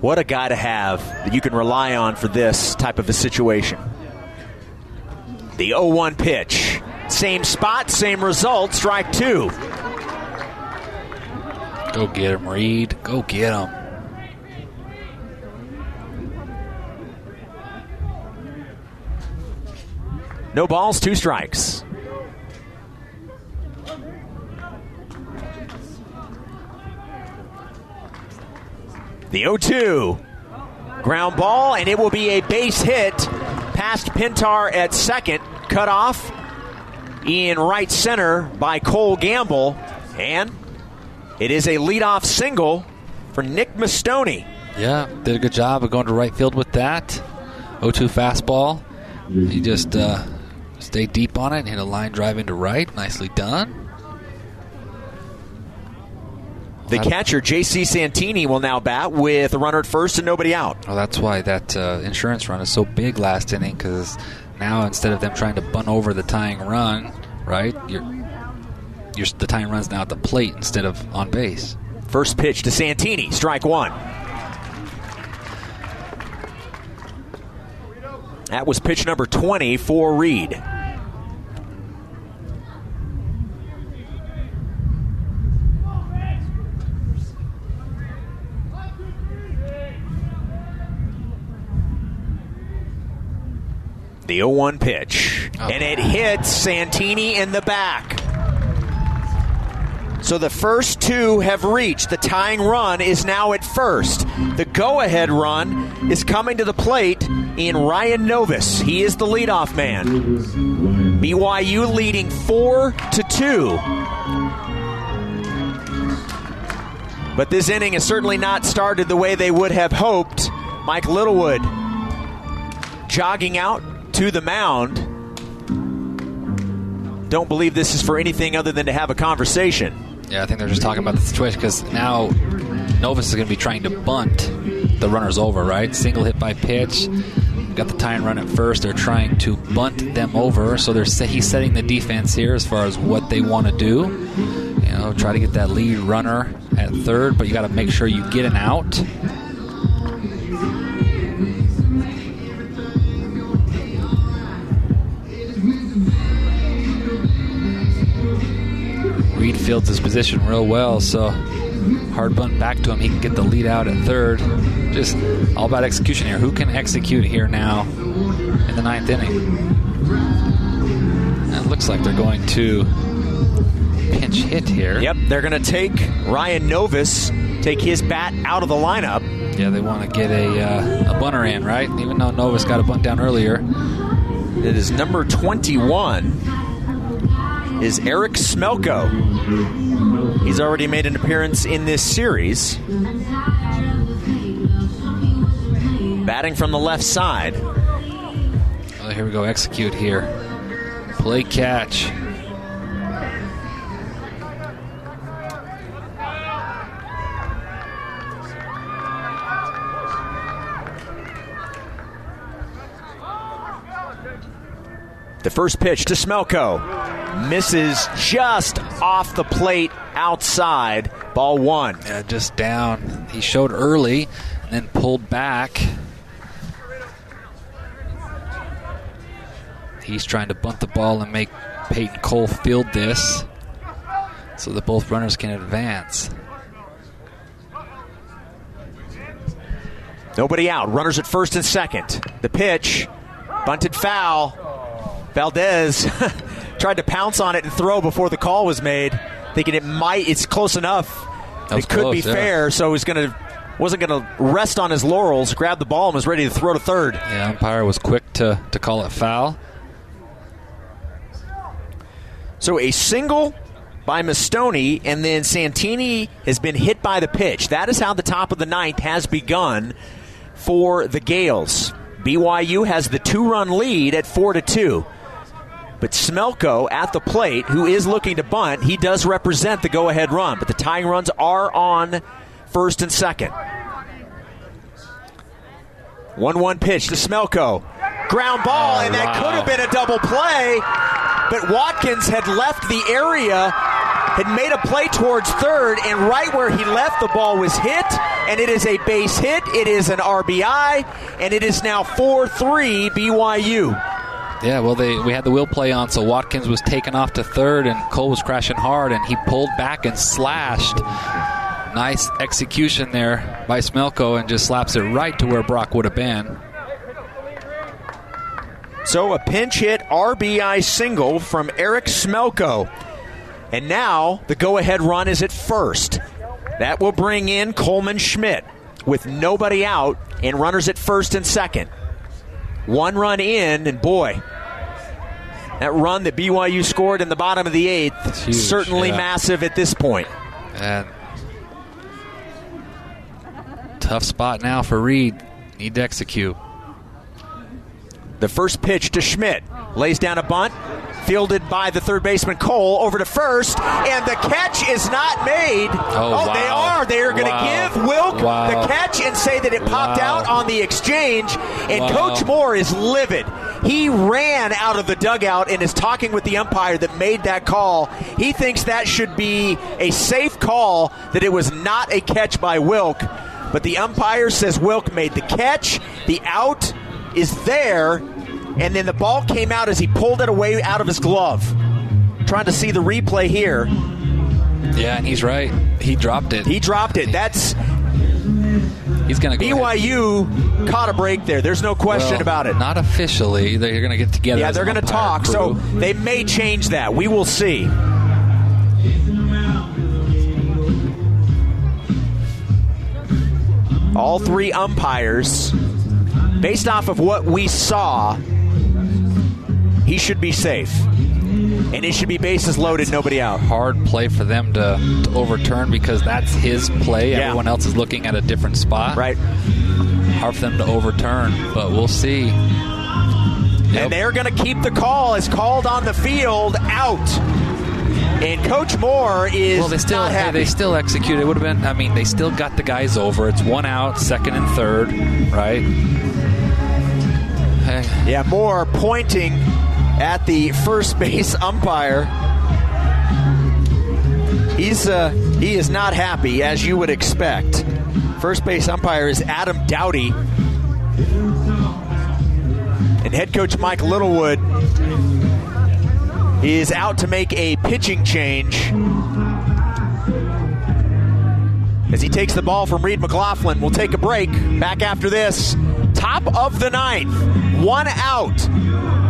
What a guy to have that you can rely on for this type of a situation. The 0 1 pitch. Same spot, same result, strike two. Go get him, Reed. Go get him. No balls, two strikes. The 0 2. Ground ball, and it will be a base hit past Pintar at second. Cut off in right center by Cole Gamble. And it is a leadoff single for Nick Mastoni. Yeah, did a good job of going to right field with that. 0 2 fastball. He just uh, stayed deep on it and hit a line drive into right. Nicely done. The catcher, J.C. Santini, will now bat with a runner at first and nobody out. Well, that's why that uh, insurance run is so big last inning because now instead of them trying to bunt over the tying run, right, you're, you're, the tying run's now at the plate instead of on base. First pitch to Santini, strike one. That was pitch number 20 for Reed. The 0 1 pitch. Oh. And it hits Santini in the back. So the first two have reached. The tying run is now at first. The go ahead run is coming to the plate in Ryan Novus. He is the leadoff man. BYU leading 4 to 2. But this inning has certainly not started the way they would have hoped. Mike Littlewood jogging out to the mound. Don't believe this is for anything other than to have a conversation. Yeah, I think they're just talking about the situation because now Novus is going to be trying to bunt the runners over, right? Single hit by pitch. Got the tying run at first. They're trying to bunt them over, so they're he's setting the defense here as far as what they want to do. You know, try to get that lead runner at third, but you got to make sure you get an out. Fields his position real well, so hard bunt back to him. He can get the lead out at third. Just all about execution here. Who can execute here now in the ninth inning? And it looks like they're going to pinch hit here. Yep, they're going to take Ryan Novus, take his bat out of the lineup. Yeah, they want to get a, uh, a bunter in, right? Even though Novus got a bunt down earlier. It is number 21 is Eric Smelko. He's already made an appearance in this series. Batting from the left side. Oh, here we go. Execute here. Play catch. The first pitch to Smelko. Misses just off the plate outside. Ball one. Yeah, just down. He showed early and then pulled back. He's trying to bunt the ball and make Peyton Cole field this so that both runners can advance. Nobody out. Runners at first and second. The pitch. Bunted foul. Valdez [LAUGHS] tried to pounce on it and throw before the call was made, thinking it might. It's close enough. It could close, be yeah. fair, so he's going to wasn't going to rest on his laurels. Grabbed the ball and was ready to throw to third. Yeah, umpire was quick to, to call it foul. So a single by Mastoni, and then Santini has been hit by the pitch. That is how the top of the ninth has begun for the Gaels. BYU has the two-run lead at four to two. But Smelko at the plate, who is looking to bunt, he does represent the go-ahead run. But the tying runs are on first and second. One-one pitch to Smelko. Ground ball, and that wow. could have been a double play. But Watkins had left the area, had made a play towards third, and right where he left, the ball was hit, and it is a base hit. It is an RBI, and it is now 4 3 BYU. Yeah, well, they we had the wheel play on, so Watkins was taken off to third, and Cole was crashing hard, and he pulled back and slashed. Nice execution there by Smelko, and just slaps it right to where Brock would have been. So a pinch hit RBI single from Eric Smelko. And now the go ahead run is at first. That will bring in Coleman Schmidt with nobody out and runners at first and second. One run in, and boy, that run that BYU scored in the bottom of the eighth, certainly yeah. massive at this point. And tough spot now for Reed. Need to execute. The first pitch to Schmidt lays down a bunt, fielded by the third baseman Cole over to first, and the catch is not made. Oh, oh they wow. are. They are going to Wow. give Wilk Wow. the catch and say that it popped out on the exchange. And. Coach Moore is livid. He ran out of the dugout and is talking with the umpire that made that call. He thinks that should be a safe call, that it was not a catch by Wilk. But the umpire says Wilk made the catch. The out is there, and then the ball came out as he pulled it away out of his glove. Trying to see the replay here. Yeah, and he's right. He dropped it. He dropped it. That's he's going to go. ahead. BYU caught a break there. There's no question Well, about it. Not officially. They're going to get together. yeah, they're going to talk, so they may change that. We will see. All three umpires, based off of what we saw, he should be safe. And it should be bases loaded, nobody out. hard play for them to, to overturn because that's his play. Yeah. Everyone else is looking at a different spot. Right. Hard for them to overturn, but we'll see. Yep. And they're going to keep the call as called on the field out. And Coach Moore is well, they still hey, they still executed. It would have been. I mean, they still got the guys over. It's one out, second and third, right? Hey, Yeah, Moore pointing at the first base [LAUGHS] umpire. He's uh, he is not happy, as you would expect. First base umpire is Adam Dowdy, and head coach Mike Littlewood is out to make a pitching change as he takes the ball from Reed McLaughlin. We'll take a break. Back after this. Top of the ninth. One out.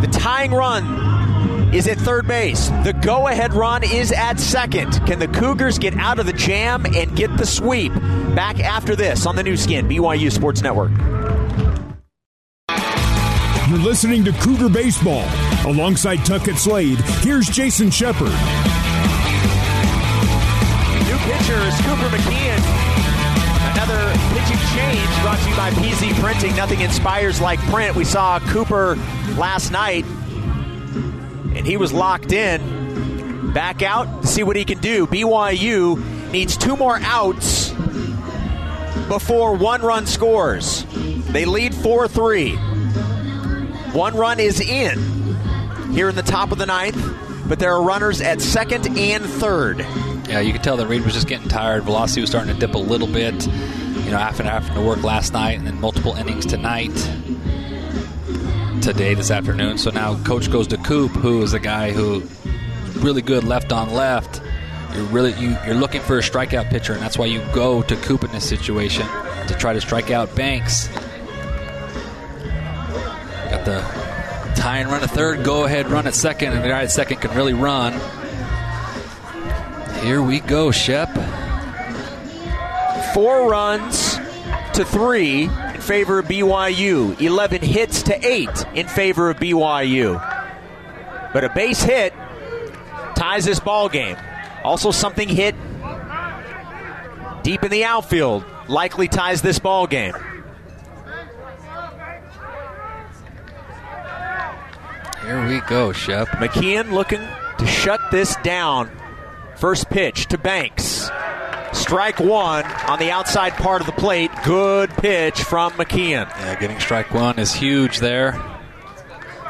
The tying run is at third base. The go ahead run is at second. Can the Cougars get out of the jam and get the sweep? Back after this on the Nu Skin, BYU Sports Network. You're listening to Cougar Baseball. Alongside Tuckett Slade, here's Jason Shepard. New pitcher is Cooper McKeon. Another pitching change brought to you by PZ Printing. Nothing inspires like print. We saw Cooper last night, and he was locked in. Back out to see what he can do. BYU needs two more outs before one run scores. They lead 4 3. One run is in here in the top of the ninth, but there are runners at second and third. yeah, you could tell that Reed was just getting tired. Velocity was starting to dip a little bit. You know, after having to work last night and then multiple innings tonight, today, this afternoon. So now coach goes to Coop, who is a guy who really good left on left. You're really you, you're looking for a strikeout pitcher, and that's why you go to Coop in this situation to try to strike out Banks. Got the tie and run at third, go ahead run at second, and the guy at second can really run. Here we go, Shep. four runs to three in favor of BYU, 11 hits to eight in favor of BYU. But a base hit ties this ball game. Also, something hit deep in the outfield likely ties this ball game. Here we go, Shep. McKeon looking to shut this down. First pitch to Banks. Strike one on the outside part of the plate. Good pitch from McKeon. Yeah, getting strike one is huge there.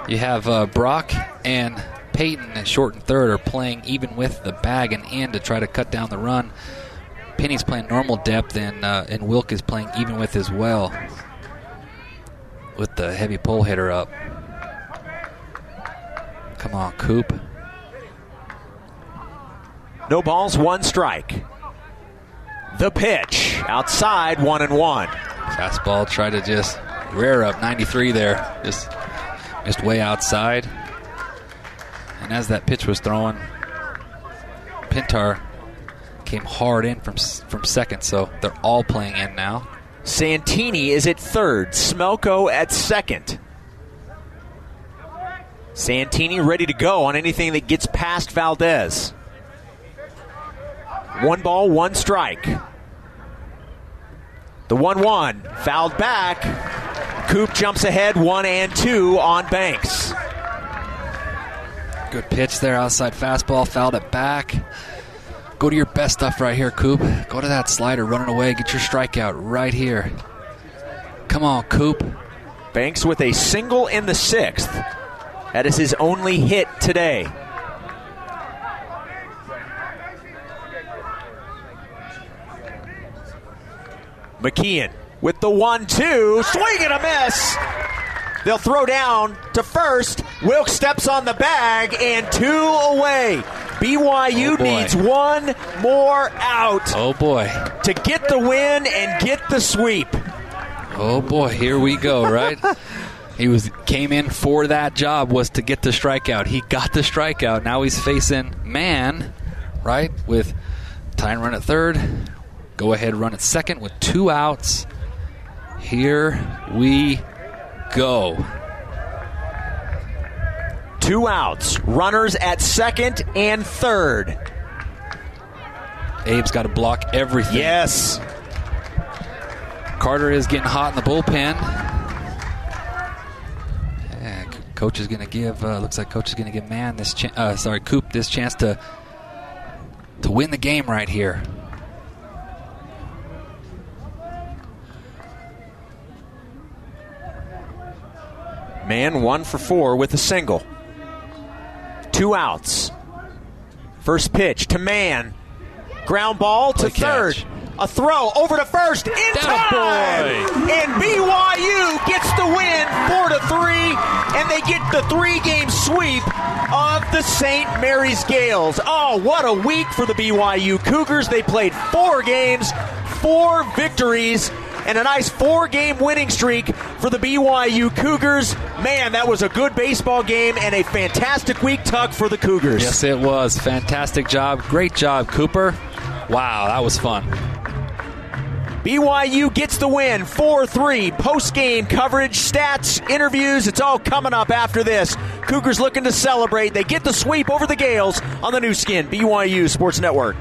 You have uh, Brock and Peyton at short and third are playing even with the bag and in to try to cut down the run. Penny's playing normal depth, and uh, and Wilk is playing even with as well, with the heavy pole hitter up. Come on, Coop. No balls, one strike. The pitch outside, one and one. Fastball tried to just rear up 93 there. Just missed way outside. And as that pitch was thrown, Pintar came hard in from from second, so they're all playing in now. Santini is at third, Smelko at second. Santini ready to go on anything that gets past Valdez. One ball, one strike. The 1 1 fouled back. Coop jumps ahead, one and two on Banks. Good pitch there, outside fastball, fouled it back. Go to your best stuff right here, Coop. Go to that slider, running away, get your strikeout right here. Come on, Coop. Banks with a single in the sixth. That is his only hit today. McKeon with the one two, swing and a miss. They'll throw down to first. Wilkes steps on the bag and two away. BYU Oh, needs one more out Oh boy. to get the win and get the sweep. Oh boy, here we go, [LAUGHS] right? he was came in for that job was to get the strikeout. He got the strikeout. Now he's facing Mann, right? With tying run at third. Go ahead run at second with two outs. Here we go. Two outs, runners at second and third. Abe's got to block everything. Yes. Carter is getting hot in the bullpen. And c- coach is going to give. Uh, looks like coach is going to give Mann this. Cha- uh, sorry, Coop this chance to to win the game right here. Mann one for four with a single. Two outs. First pitch to Mann. Ground ball to Play catch. third. A throw over to first in That time. And BYU gets the win four to three, and they get the three-game sweep of the St. Mary's Gaels. Oh, what a week for the BYU Cougars! They played four games, four victories, and a nice four-game winning streak for the BYU Cougars. Man, that was a good baseball game and a fantastic week, Tuck, for the Cougars. Yes, it was fantastic job. Great job, Cooper. Wow, that was fun. BYU gets the win 4 3. Post game coverage, stats, interviews, it's all coming up after this. Cougars looking to celebrate. They get the sweep over the Gaels on the Nu Skin, BYU Sports Network.